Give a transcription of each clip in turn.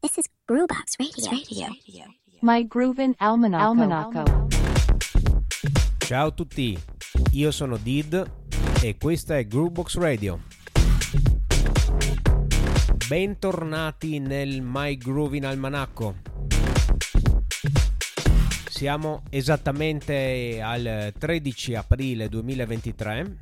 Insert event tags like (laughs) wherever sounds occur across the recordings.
This is Brewbox Radio. Radio. My Groovin Almanac. Almanacco. Ciao a tutti, io sono Did e questa è Groovebox Radio. Bentornati nel My Groovin Almanacco. Siamo esattamente al 13 aprile 2023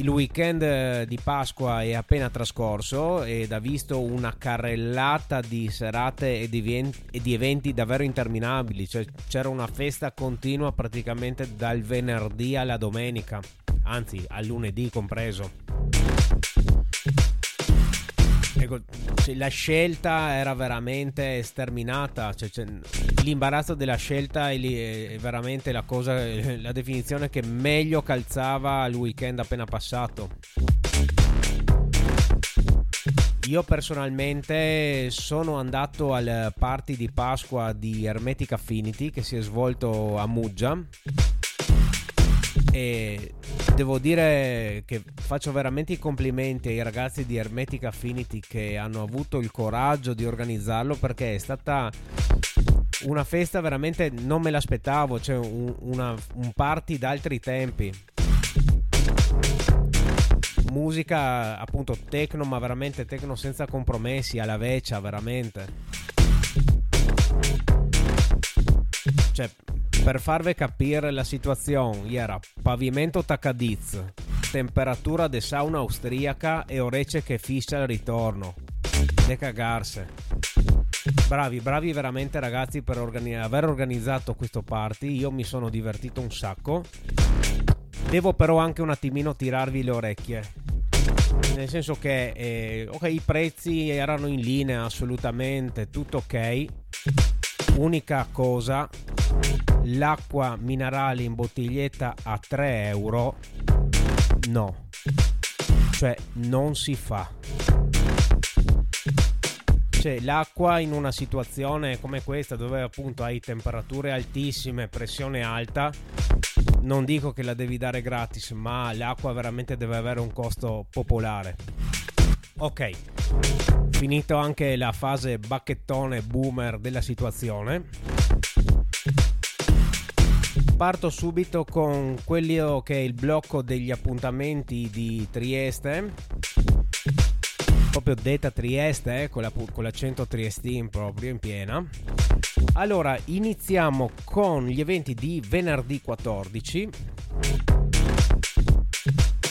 il weekend di Pasqua è appena trascorso ed ha visto una carrellata di serate e di, eventi davvero interminabili, cioè, c'era una festa continua praticamente dal venerdì alla domenica, anzi al lunedì compreso. Ecco, cioè, la scelta era veramente sterminata, cioè, cioè, l'imbarazzo della scelta è, veramente la cosa, (laughs) la definizione che meglio calzava al weekend appena passato. Io personalmente sono andato al party di Pasqua di Hermetic Affinity che si è svolto a Muggia e devo dire che faccio veramente i complimenti ai ragazzi di Hermetic Affinity che hanno avuto il coraggio di organizzarlo perché è stata una festa veramente non me l'aspettavo, cioè un, una, un party d'altri tempi. Musica appunto techno, ma veramente techno senza compromessi, alla vecchia, veramente. Cioè, per farvi capire la situazione, era pavimento taccadiz, temperatura de sauna austriaca e orecchie che fissa al ritorno. De cagarse. Bravi, bravi veramente ragazzi per organi- aver organizzato questo party. Io mi sono divertito un sacco. Devo però anche un attimino tirarvi le orecchie. Nel senso che eh, ok, i prezzi erano in linea assolutamente, tutto ok. Unica cosa, l'acqua minerale in bottiglietta a 3 euro? No. Cioè non si fa. Cioè l'acqua in una situazione come questa dove appunto hai temperature altissime pressione alta non dico che la devi dare gratis ma l'acqua veramente deve avere un costo popolare. Ok. Finito anche la fase bacchettone boomer della situazione parto subito con quello che è il blocco degli appuntamenti di Trieste. Proprio detta Trieste eh, con, la, con l'accento triestin proprio in piena. Allora iniziamo con gli eventi di venerdì 14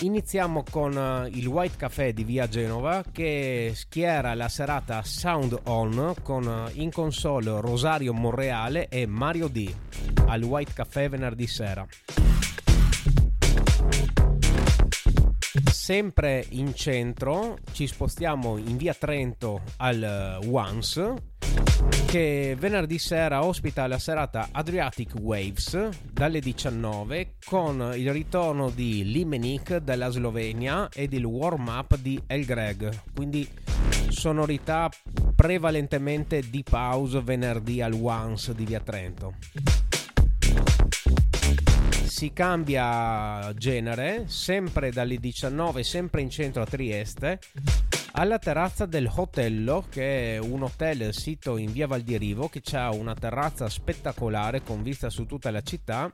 Iniziamo con uh, il White Café di Via Genova che schiera la serata Sound On con uh, in console Rosario Monreale e Mario D al White Café venerdì sera. Sempre in centro ci spostiamo in via Trento al uh, Once che venerdì sera ospita la serata Adriatic Waves dalle 19 con il ritorno di Limenik dalla Slovenia ed il warm up di El Greg, quindi sonorità prevalentemente di house venerdì al Once di Via Trento. Si cambia genere, sempre dalle 19, sempre in centro a Trieste alla terrazza del Hotello, che è un hotel sito in via Val di Rivo, che ha una terrazza spettacolare con vista su tutta la città.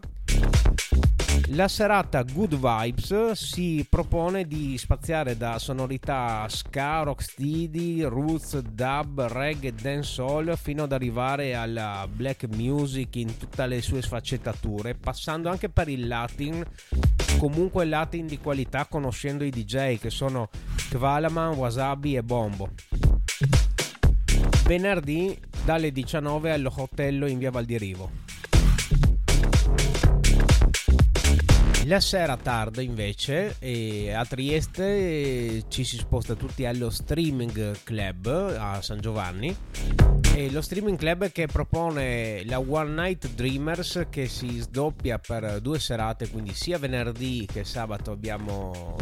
La serata Good Vibes si propone di spaziare da sonorità ska, rocksteady, roots, dub, reggae, dancehall fino ad arrivare alla black music in tutte le sue sfaccettature, passando anche per il latin, comunque latin di qualità conoscendo i DJ che sono Kvalaman, Wasabi e Bombo. Venerdì dalle 19 all'Hotello in via Val La sera tarda invece a Trieste ci si sposta tutti allo Streaming Club a San Giovanni. E lo Streaming Club che propone la One Night Dreamers che si sdoppia per due serate quindi sia venerdì che sabato abbiamo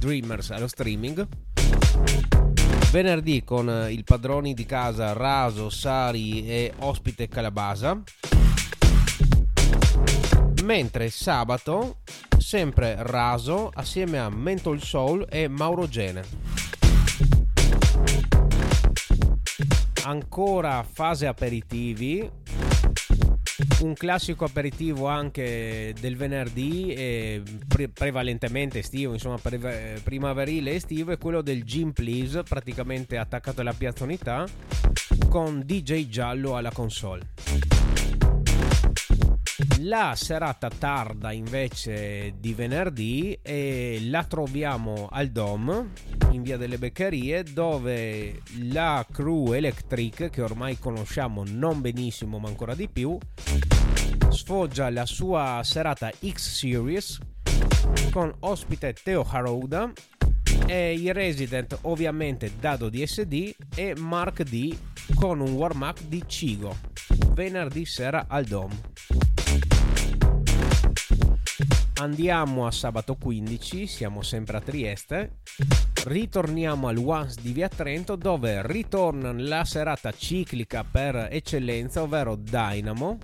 Dreamers allo streaming. Venerdì con il padroni di casa Raso, Sari e ospite Calabasa mentre sabato sempre Raso assieme a Mental Soul e Mauro Gene. ancora fase aperitivi un classico aperitivo anche del venerdì pre- prevalentemente estivo insomma pre- primaverile estivo è quello del Gym Please praticamente attaccato alla piazza unità con DJ Giallo alla console la serata tarda invece di venerdì e la troviamo al Dom in via delle Beccherie dove la crew Electric che ormai conosciamo non benissimo ma ancora di più sfoggia la sua serata X Series con ospite Teo Harouda e i resident ovviamente Dado DSD e Mark D con un warm up di Cigo. Venerdì sera al Dom Andiamo a sabato 15, siamo sempre a Trieste. Ritorniamo al Once di Via Trento dove ritorna la serata ciclica per eccellenza, ovvero Dynamo,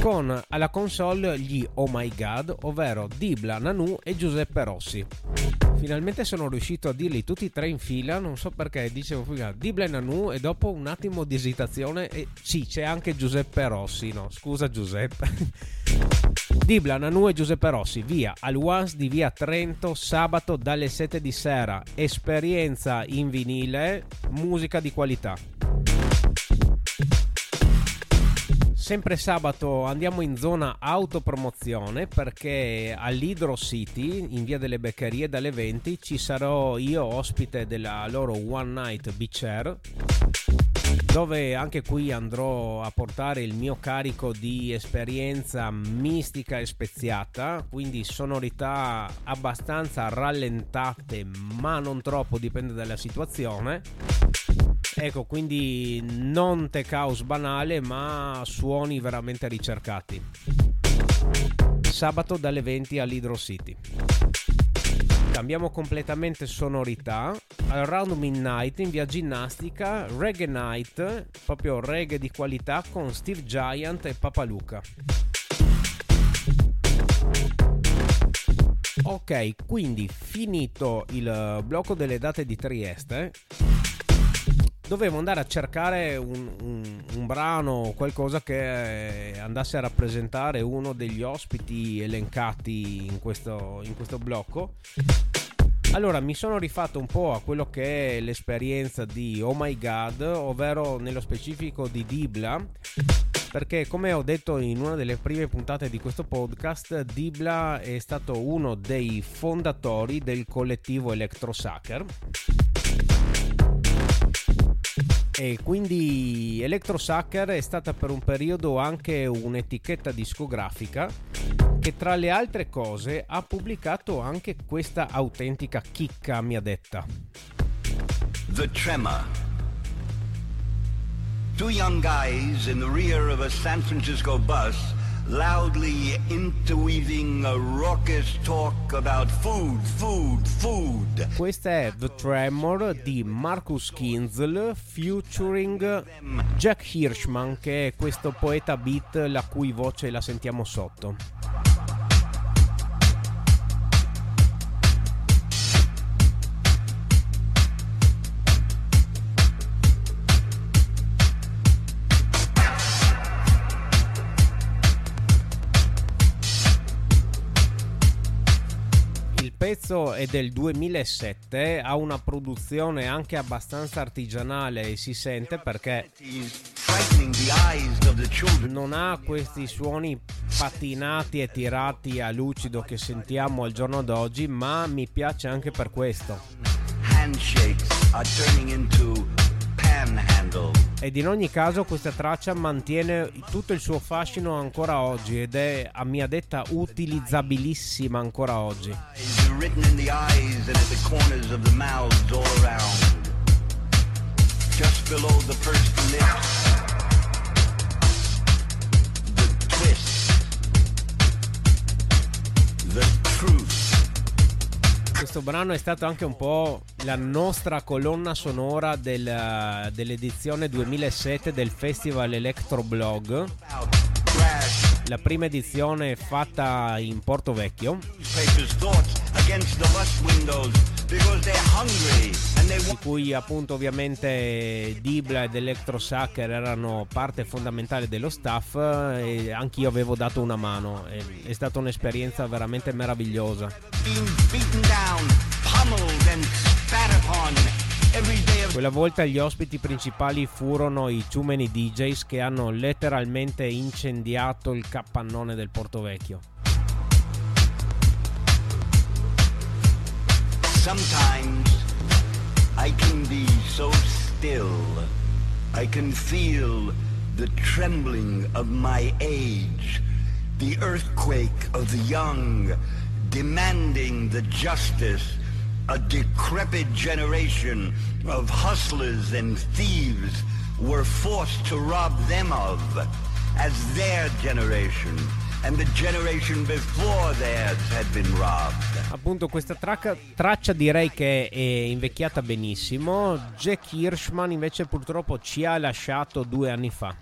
con alla console gli Oh My God, ovvero Dibla, Nanu e Giuseppe Rossi. Finalmente sono riuscito a dirli tutti e tre in fila, non so perché, dicevo prima Dibla e Nanu e dopo un attimo di esitazione, e sì, c'è anche Giuseppe Rossi, no, scusa Giuseppe. Dibla, Nanu e Giuseppe Rossi, via al Once di via Trento, sabato dalle 7 di sera. Esperienza in vinile, musica di qualità. Sempre sabato andiamo in zona autopromozione perché all'Hydro City in via delle Beccherie dalle 20 ci sarò io ospite della loro One Night Beach Air dove anche qui andrò a portare il mio carico di esperienza mistica e speziata, quindi sonorità abbastanza rallentate, ma non troppo, dipende dalla situazione. Ecco, quindi non tech house banale, ma suoni veramente ricercati. Sabato dalle 20 all'Hydro City cambiamo completamente sonorità. Around Midnight in via ginnastica, Reggae Night, proprio reggae di qualità con Steve Giant e Papa Luca. Ok, quindi finito il blocco delle date di Trieste, dovevo andare a cercare un, un, un brano o qualcosa che andasse a rappresentare uno degli ospiti elencati in questo, in questo blocco. Allora mi sono rifatto un po' a quello che è l'esperienza di Oh My God, ovvero nello specifico di Dibla, perché come ho detto in una delle prime puntate di questo podcast, Dibla è stato uno dei fondatori del collettivo Electro Sucker e quindi Electro Sucker è stata per un periodo anche un'etichetta discografica che tra le altre cose ha pubblicato anche questa autentica chicca a mia detta. The Tremor. Two young guys in the rear of a San Francisco bus loudly interweaving a raucous talk about food, food, food. Questa è The Tremor di Marcus Kinzel featuring Jack Hirschman che è questo poeta beat la cui voce la sentiamo sotto. Pezzo è del 2007, ha una produzione anche abbastanza artigianale e si sente perché non ha questi suoni patinati e tirati a lucido che sentiamo al giorno d'oggi, ma mi piace anche per questo. Handshakes are turning into ed in ogni caso questa traccia mantiene tutto il suo fascino ancora oggi ed è a mia detta utilizzabilissima ancora oggi. Brano è stato anche un po' la nostra colonna sonora del, dell'edizione 2007 del Festival Electro Blog. La prima edizione fatta in Porto Vecchio. Di cui appunto ovviamente Dibla ed Electro Sucker erano parte fondamentale dello staff e anch'io avevo dato una mano. È stata un'esperienza veramente meravigliosa. Quella volta gli ospiti principali furono i Too Many DJs che hanno letteralmente incendiato il capannone del Porto Vecchio. Sometimes I can be so still. I can feel the trembling of my age, the earthquake of the young, demanding the justice a decrepit generation of hustlers and thieves were forced to rob them of as their generation Appunto questa traccia, traccia direi che è invecchiata benissimo, Jack Hirschman invece purtroppo ci ha lasciato due anni fa.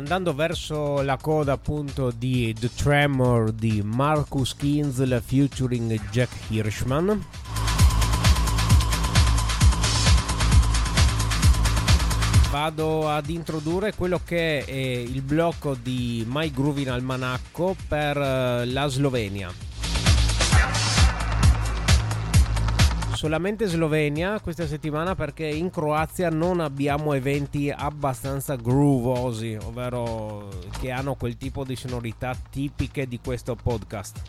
Andando verso la coda appunto di The Tremor di Marcus Kinzel featuring Jack Hirschman. Vado ad introdurre quello che è il blocco di My Groovin Almanacco per eh, la Slovenia. Solamente Slovenia questa settimana perché in Croazia non abbiamo eventi abbastanza groovosi, ovvero che hanno quel tipo di sonorità tipiche di questo podcast.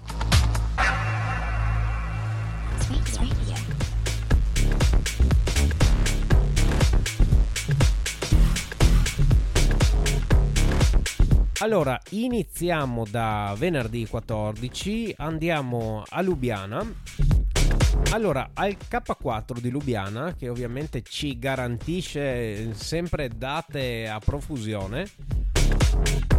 Allora, iniziamo da venerdì 14, andiamo a Lubiana allora, al K4 di Lubiana, che ovviamente ci garantisce sempre date a profusione,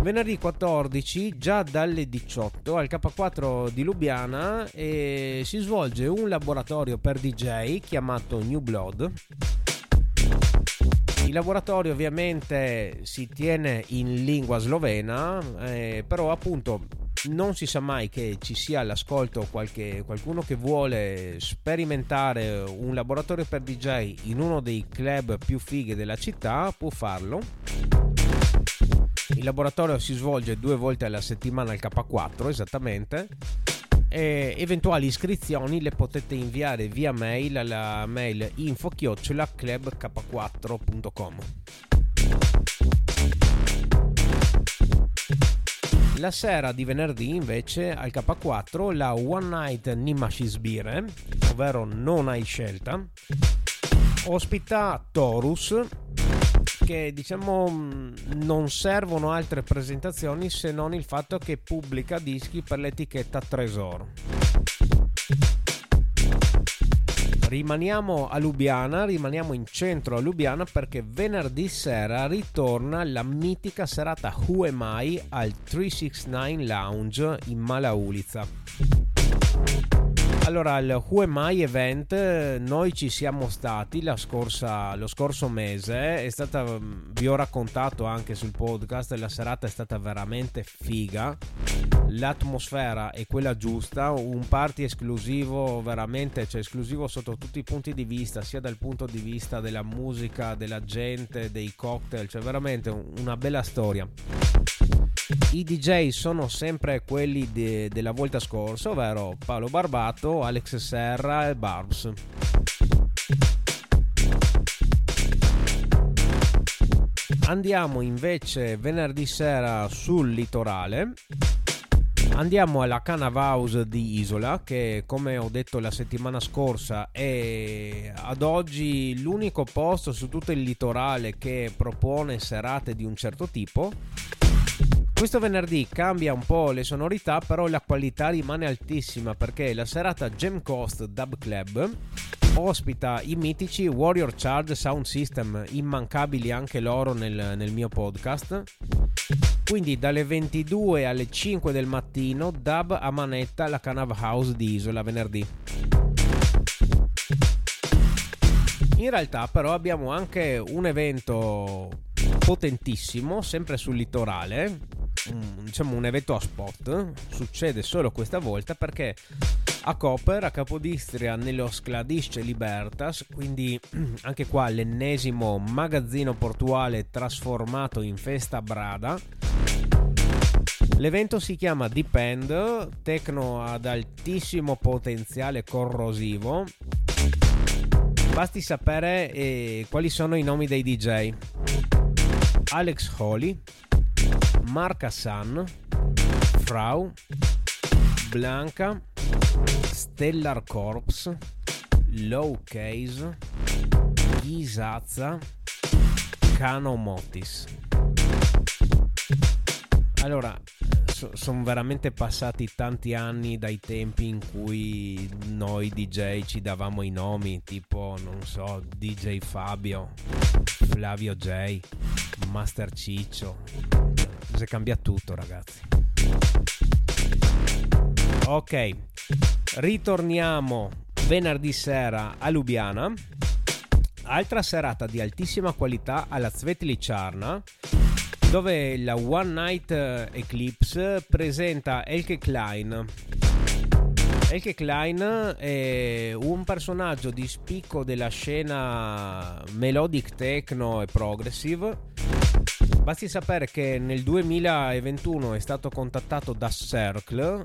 venerdì 14 già dalle 18 al K4 di Lubiana eh, si svolge un laboratorio per DJ chiamato New Blood. Il laboratorio ovviamente si tiene in lingua slovena, eh, però appunto non si sa mai che ci sia all'ascolto qualche, qualcuno che vuole sperimentare un laboratorio per DJ in uno dei club più fighi della città, può farlo. Il laboratorio si svolge due volte alla settimana al K4 esattamente. E eventuali iscrizioni le potete inviare via mail alla mail info-clubk4.com. La sera di venerdì invece al K4 la One Night Nimashisbire, ovvero non hai scelta, ospita Torus che diciamo non servono altre presentazioni se non il fatto che pubblica dischi per l'etichetta Tresor. Rimaniamo a Lubiana, rimaniamo in centro a Lubiana perché venerdì sera ritorna la mitica serata Who Am I al 369 Lounge in Malauliza. Allora, al Who event noi ci siamo stati scorsa, lo scorso mese, stata, vi ho raccontato anche sul podcast, la serata è stata veramente figa. l'atmosfera è quella giusta, un party esclusivo veramente, cioè esclusivo sotto tutti i punti di vista, sia dal punto di vista della musica, della gente, dei cocktail, cioè veramente una bella storia. I DJ sono sempre quelli de- della volta scorsa, ovvero Paolo Barbato, Alex Serra e Barbs. Andiamo invece venerdì sera sul litorale. Andiamo alla Canava House di Isola, che come ho detto la settimana scorsa è ad oggi l'unico posto su tutto il litorale che propone serate di un certo tipo. Questo venerdì cambia un po' le sonorità, però la qualità rimane altissima perché la serata Gem Coast Dub Club ospita i mitici Warrior Charge Sound System, immancabili anche loro nel, nel mio podcast. Quindi dalle 22 alle 5 del mattino, dub a manetta alla Canav House di Isola venerdì. In realtà però abbiamo anche un evento potentissimo, sempre sul litorale, un, diciamo un evento a spot, succede solo questa volta perché a Copper, a Capodistria, nello Scladisce Libertas, quindi (clears throat) anche qua l'ennesimo magazzino portuale trasformato in festa brada. L'evento si chiama Depend, tecno ad altissimo potenziale corrosivo. Basti sapere eh, quali sono i nomi dei DJ. Alex Holly, Mark Hassan, Frau, Blanca, Stellar Corps, Low Case, Ghisazza, Cano Motis. Allora, so, sono veramente passati tanti anni dai tempi in cui noi DJ ci davamo i nomi, tipo, non so, DJ Fabio, Flavio J, Master Ciccio. Si cambia tutto, ragazzi. Ok, ritorniamo venerdì sera a Lubiana. Altra serata di altissima qualità alla Zvetli Charna dove la One Night Eclipse presenta Elke Klein. Elke Klein è un personaggio di spicco della scena melodic techno e progressive. Basti sapere che nel 2021 è stato contattato da Circle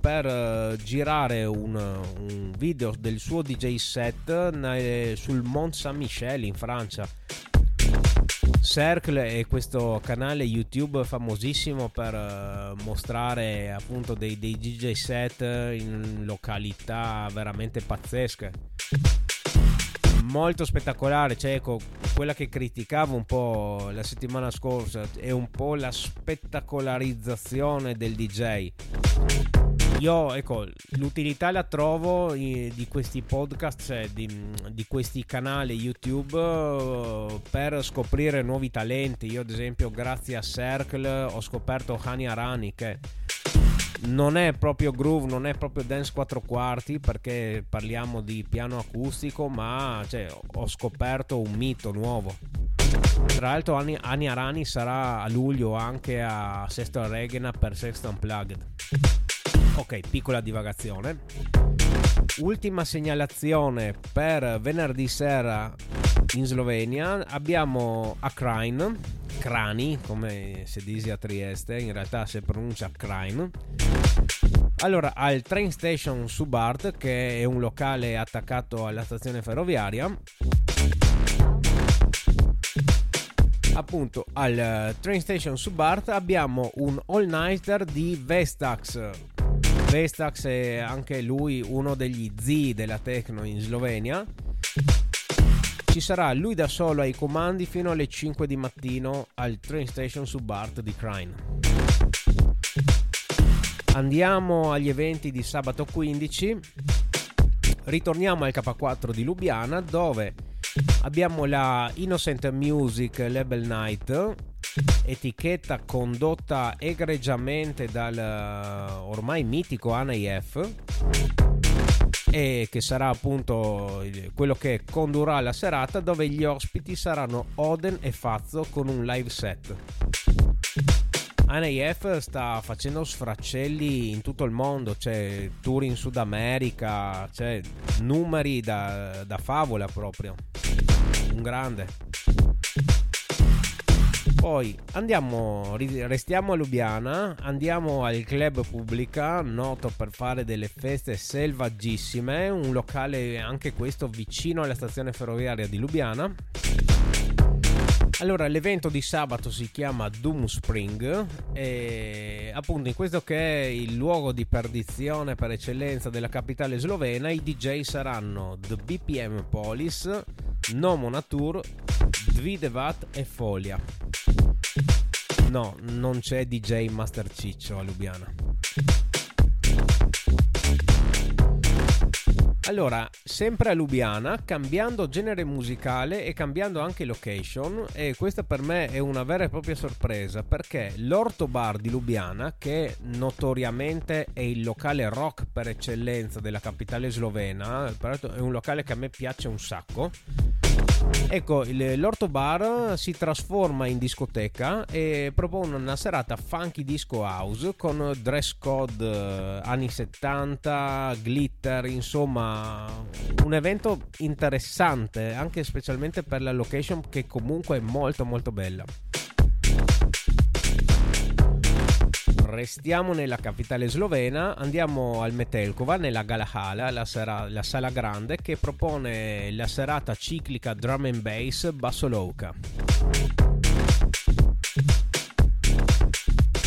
per girare un, un video del suo DJ set sul Mont Saint-Michel in Francia. Circle è questo canale YouTube famosissimo per uh, mostrare appunto dei, dei DJ set in località veramente pazzesche. Molto spettacolare cioè ecco quella che criticavo un po' la settimana scorsa è un po' la spettacolarizzazione del DJ io ecco l'utilità la trovo di questi podcast cioè di, di, questi canali youtube eh, per scoprire nuovi talenti. Io ad esempio grazie a Circle ho scoperto Hani Arani che non è proprio groove, non è proprio dance 4 quarti perché parliamo di piano acustico, ma cioè, ho scoperto un mito nuovo. Tra l'altro Ani, Ani Arani sarà a luglio anche a Sesto Regena per Sexto Unplugged. Ok, piccola divagazione. Ultima segnalazione per venerdì sera in Slovenia abbiamo a Crane, Crani come si dice a Trieste, in realtà si pronuncia Crane. Allora, al Train Station Subart, che è un locale attaccato alla stazione ferroviaria, appunto al Train Station Subart abbiamo un all-nighter di Vestax Vestax è anche lui uno degli zii della Tecno in Slovenia. Ci sarà lui da solo ai comandi fino alle 5 di mattino al train station su Bart di Crane. Andiamo agli eventi di sabato 15. Ritorniamo al K4 di Lubiana dove abbiamo la Innocent Music Label Night etichetta condotta egregiamente dal eh, ormai mitico ANAIF e che sarà appunto quello che condurrà la serata dove gli ospiti saranno Oden e Fazzo con un live set. ANAF sta facendo sfraccelli in tutto il mondo, c'è tour in Sud America, c'è numeri da, da favola proprio. Un grande. Poi andiamo, restiamo a Lubiana, andiamo al Club Pubblica, noto per fare delle feste selvaggissime, un locale anche questo vicino alla stazione ferroviaria di Lubiana. Allora, l'evento di sabato si chiama Doom Spring e appunto in questo che è il luogo di perdizione per eccellenza della capitale slovena, i DJ saranno The BPM Police, Nomo Natur, Dvidevat e Folia. No, non c'è DJ Master Ciccio a Lubiana. Allora, sempre a Lubiana, cambiando genere musicale e cambiando anche location, e questa per me è una vera e propria sorpresa perché l'Orto Bar di Lubiana, che notoriamente è il locale rock per eccellenza della capitale slovena, è un locale che a me piace un sacco. Ecco, l'Orto Bar si trasforma in discoteca e propone una serata funky disco house con dress code eh, anni 70, glitter, insomma un evento interessante, anche specialmente per la location che comunque è molto molto bella. Restiamo nella capitale slovena, andiamo al Metelkova nella Galahala, la, sera, la sala grande che propone la serata ciclica drum and bass Bassolouka.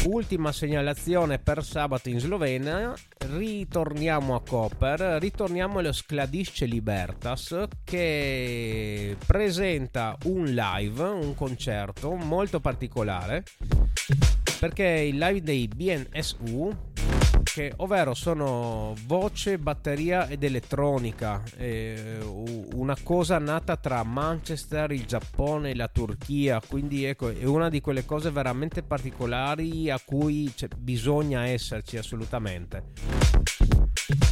Ultima segnalazione per sabato in Slovenia, ritorniamo a Koper, ritorniamo allo Skladisce Libertas che presenta un live, un concerto molto particolare perché il live dei BNSU che ovvero sono voce, batteria ed elettronica, eh, una cosa nata tra Manchester, il Giappone e la Turchia, quindi ecco, è una di quelle cose veramente particolari a cui cioè, bisogna esserci assolutamente.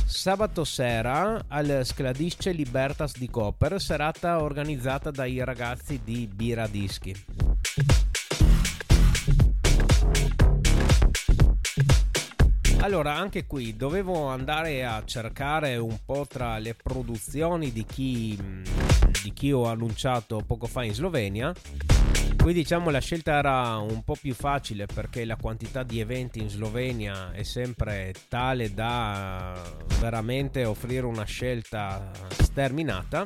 Sabato sera al Scladisce Libertas di Copper, serata organizzata dai ragazzi di Bira Allora, anche qui dovevo andare a cercare un po' tra le produzioni di chi, di chi ho annunciato poco fa in Slovenia. Qui diciamo la scelta era un po' più facile perché la quantità di eventi in Slovenia è sempre tale da veramente offrire una scelta sterminata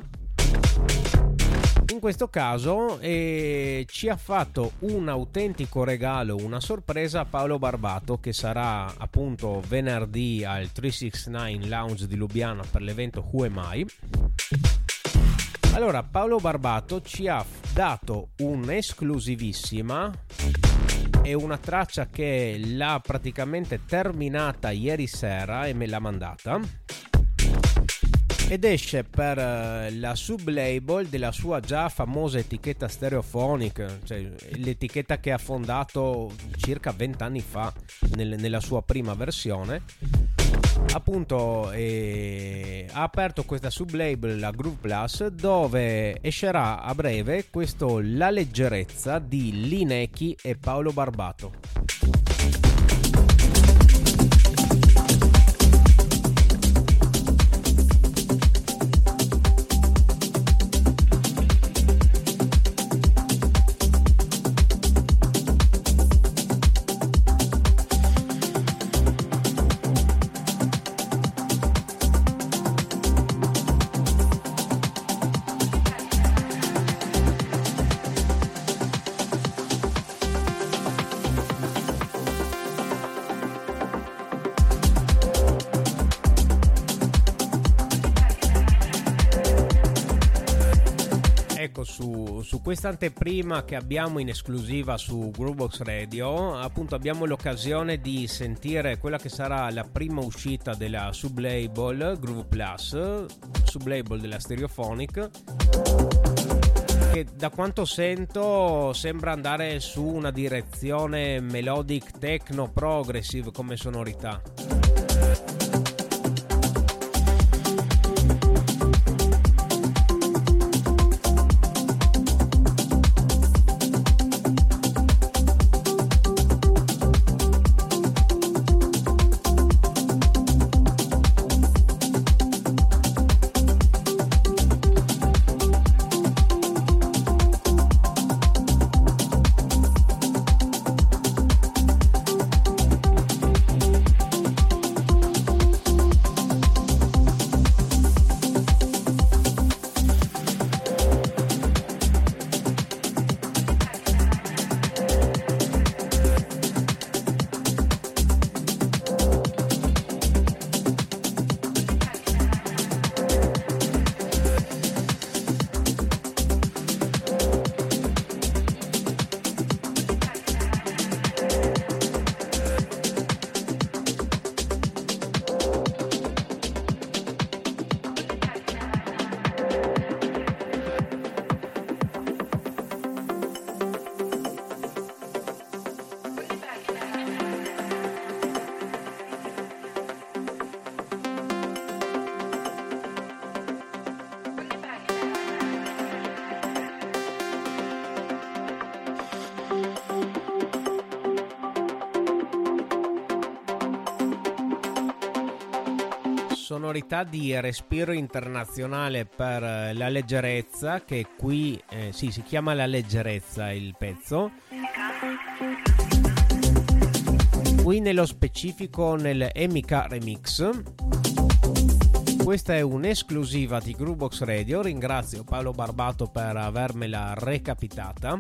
in questo caso eh, ci ha fatto un autentico regalo, una sorpresa a Paolo Barbato che sarà appunto venerdì al 369 Lounge di Lubiana per l'evento Who Am I. Allora, Paolo Barbato ci ha dato un'esclusivissima e una traccia che l'ha praticamente terminata ieri sera e me l'ha mandata ed esce per eh, la sublabel della sua già famosa etichetta Stereophonic, cioè l'etichetta che ha fondato circa 20 anni fa nel, nella sua prima versione. Appunto, eh, ha aperto questa sublabel, la Groove Plus, dove escerà a breve questo La leggerezza di Linechi e Paolo Barbato. Questa anteprima che abbiamo in esclusiva su Groovebox Radio, appunto abbiamo l'occasione di sentire quella che sarà la prima uscita della sublabel Groove Plus, sublabel della Stereophonic che da quanto sento sembra andare su una direzione melodic techno progressive come sonorità. Sonorità di respiro internazionale per eh, la leggerezza, che qui eh, sì, si chiama la leggerezza il pezzo. Qui nello specifico nel MK Remix. Questa è un'esclusiva di Groovebox Radio. Ringrazio Paolo Barbato per avermela recapitata.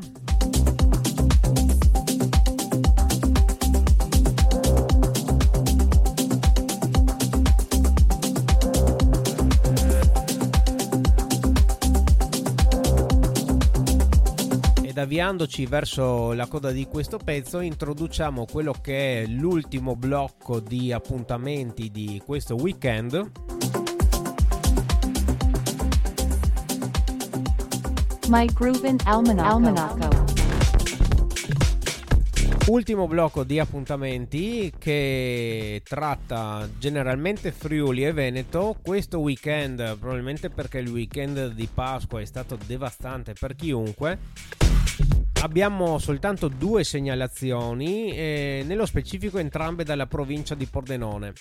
Avviandoci verso la coda di questo pezzo introduciamo quello che è l'ultimo blocco di appuntamenti di questo weekend. My Groovin Almanacco. Ultimo blocco di appuntamenti che tratta generalmente Friuli e Veneto. Questo weekend, probabilmente perché il weekend di Pasqua è stato devastante per chiunque, Abbiamo soltanto due segnalazioni, eh, nello specifico entrambe dalla provincia di Pordenone.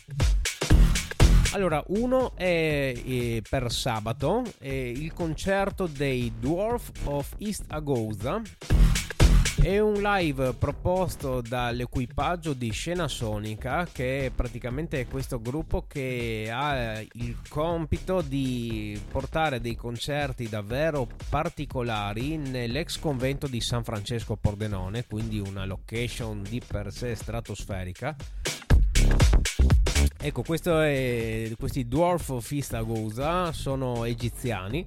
Allora, uno è eh, per sabato, eh, il concerto dei Dwarf of East Agosa è un live proposto dall'equipaggio di Scena Sonica, che è praticamente questo gruppo che ha il compito di portare dei concerti davvero particolari nell'ex convento di San Francesco Pordenone, quindi una location di per sé stratosferica. Ecco, è, questi Dwarf of Istagosa sono egiziani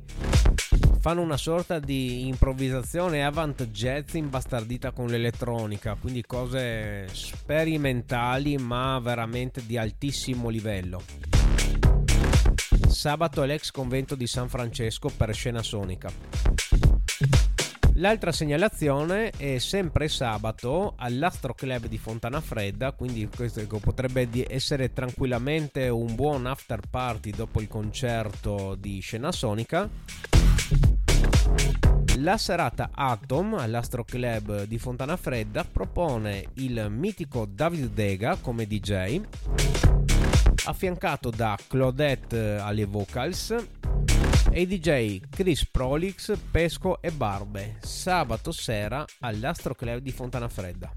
fanno una sorta di improvvisazione avant jazz imbastardita con l'elettronica, quindi cose sperimentali ma veramente di altissimo livello. Sabato all'ex convento di San Francesco per scena sonica. L'altra segnalazione è sempre sabato all'Astro Club di Fontana Fredda, quindi questo potrebbe essere tranquillamente un buon after party dopo il concerto di scena sonica la serata Atom all'Astro Club di Fontana Fredda propone il mitico David Dega come DJ, affiancato da Claudette alle vocals e i DJ Chris Prolix, Pesco e Barbe, sabato sera all'Astro Club di Fontana Fredda.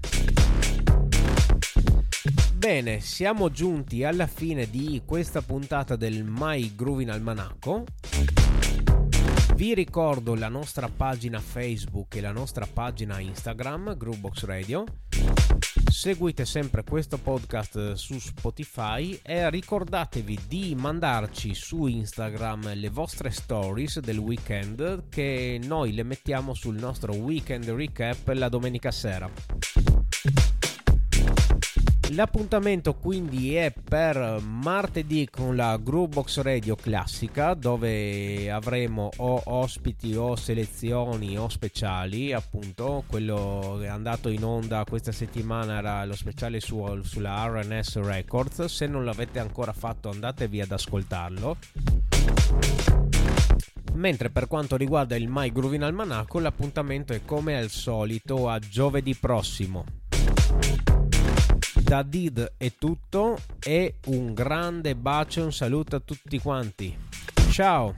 Bene, siamo giunti alla fine di questa puntata del My Groovin Almanacco. Vi ricordo la nostra pagina Facebook e la nostra pagina Instagram, Groovebox Radio. Seguite sempre questo podcast su Spotify e ricordatevi di mandarci su Instagram le vostre stories del weekend che noi le mettiamo sul nostro weekend recap la domenica sera. L'appuntamento quindi è per martedì con la Groovebox Radio classica dove avremo o ospiti o selezioni o speciali appunto. Quello che è andato in onda questa settimana era lo speciale su, sulla RNS Records. Se non l'avete ancora fatto andatevi ad ascoltarlo. Mentre per quanto riguarda il My Groovin Almanacco l'appuntamento è come al solito a giovedì prossimo da Did è tutto e un grande bacio e un saluto a tutti quanti. Ciao!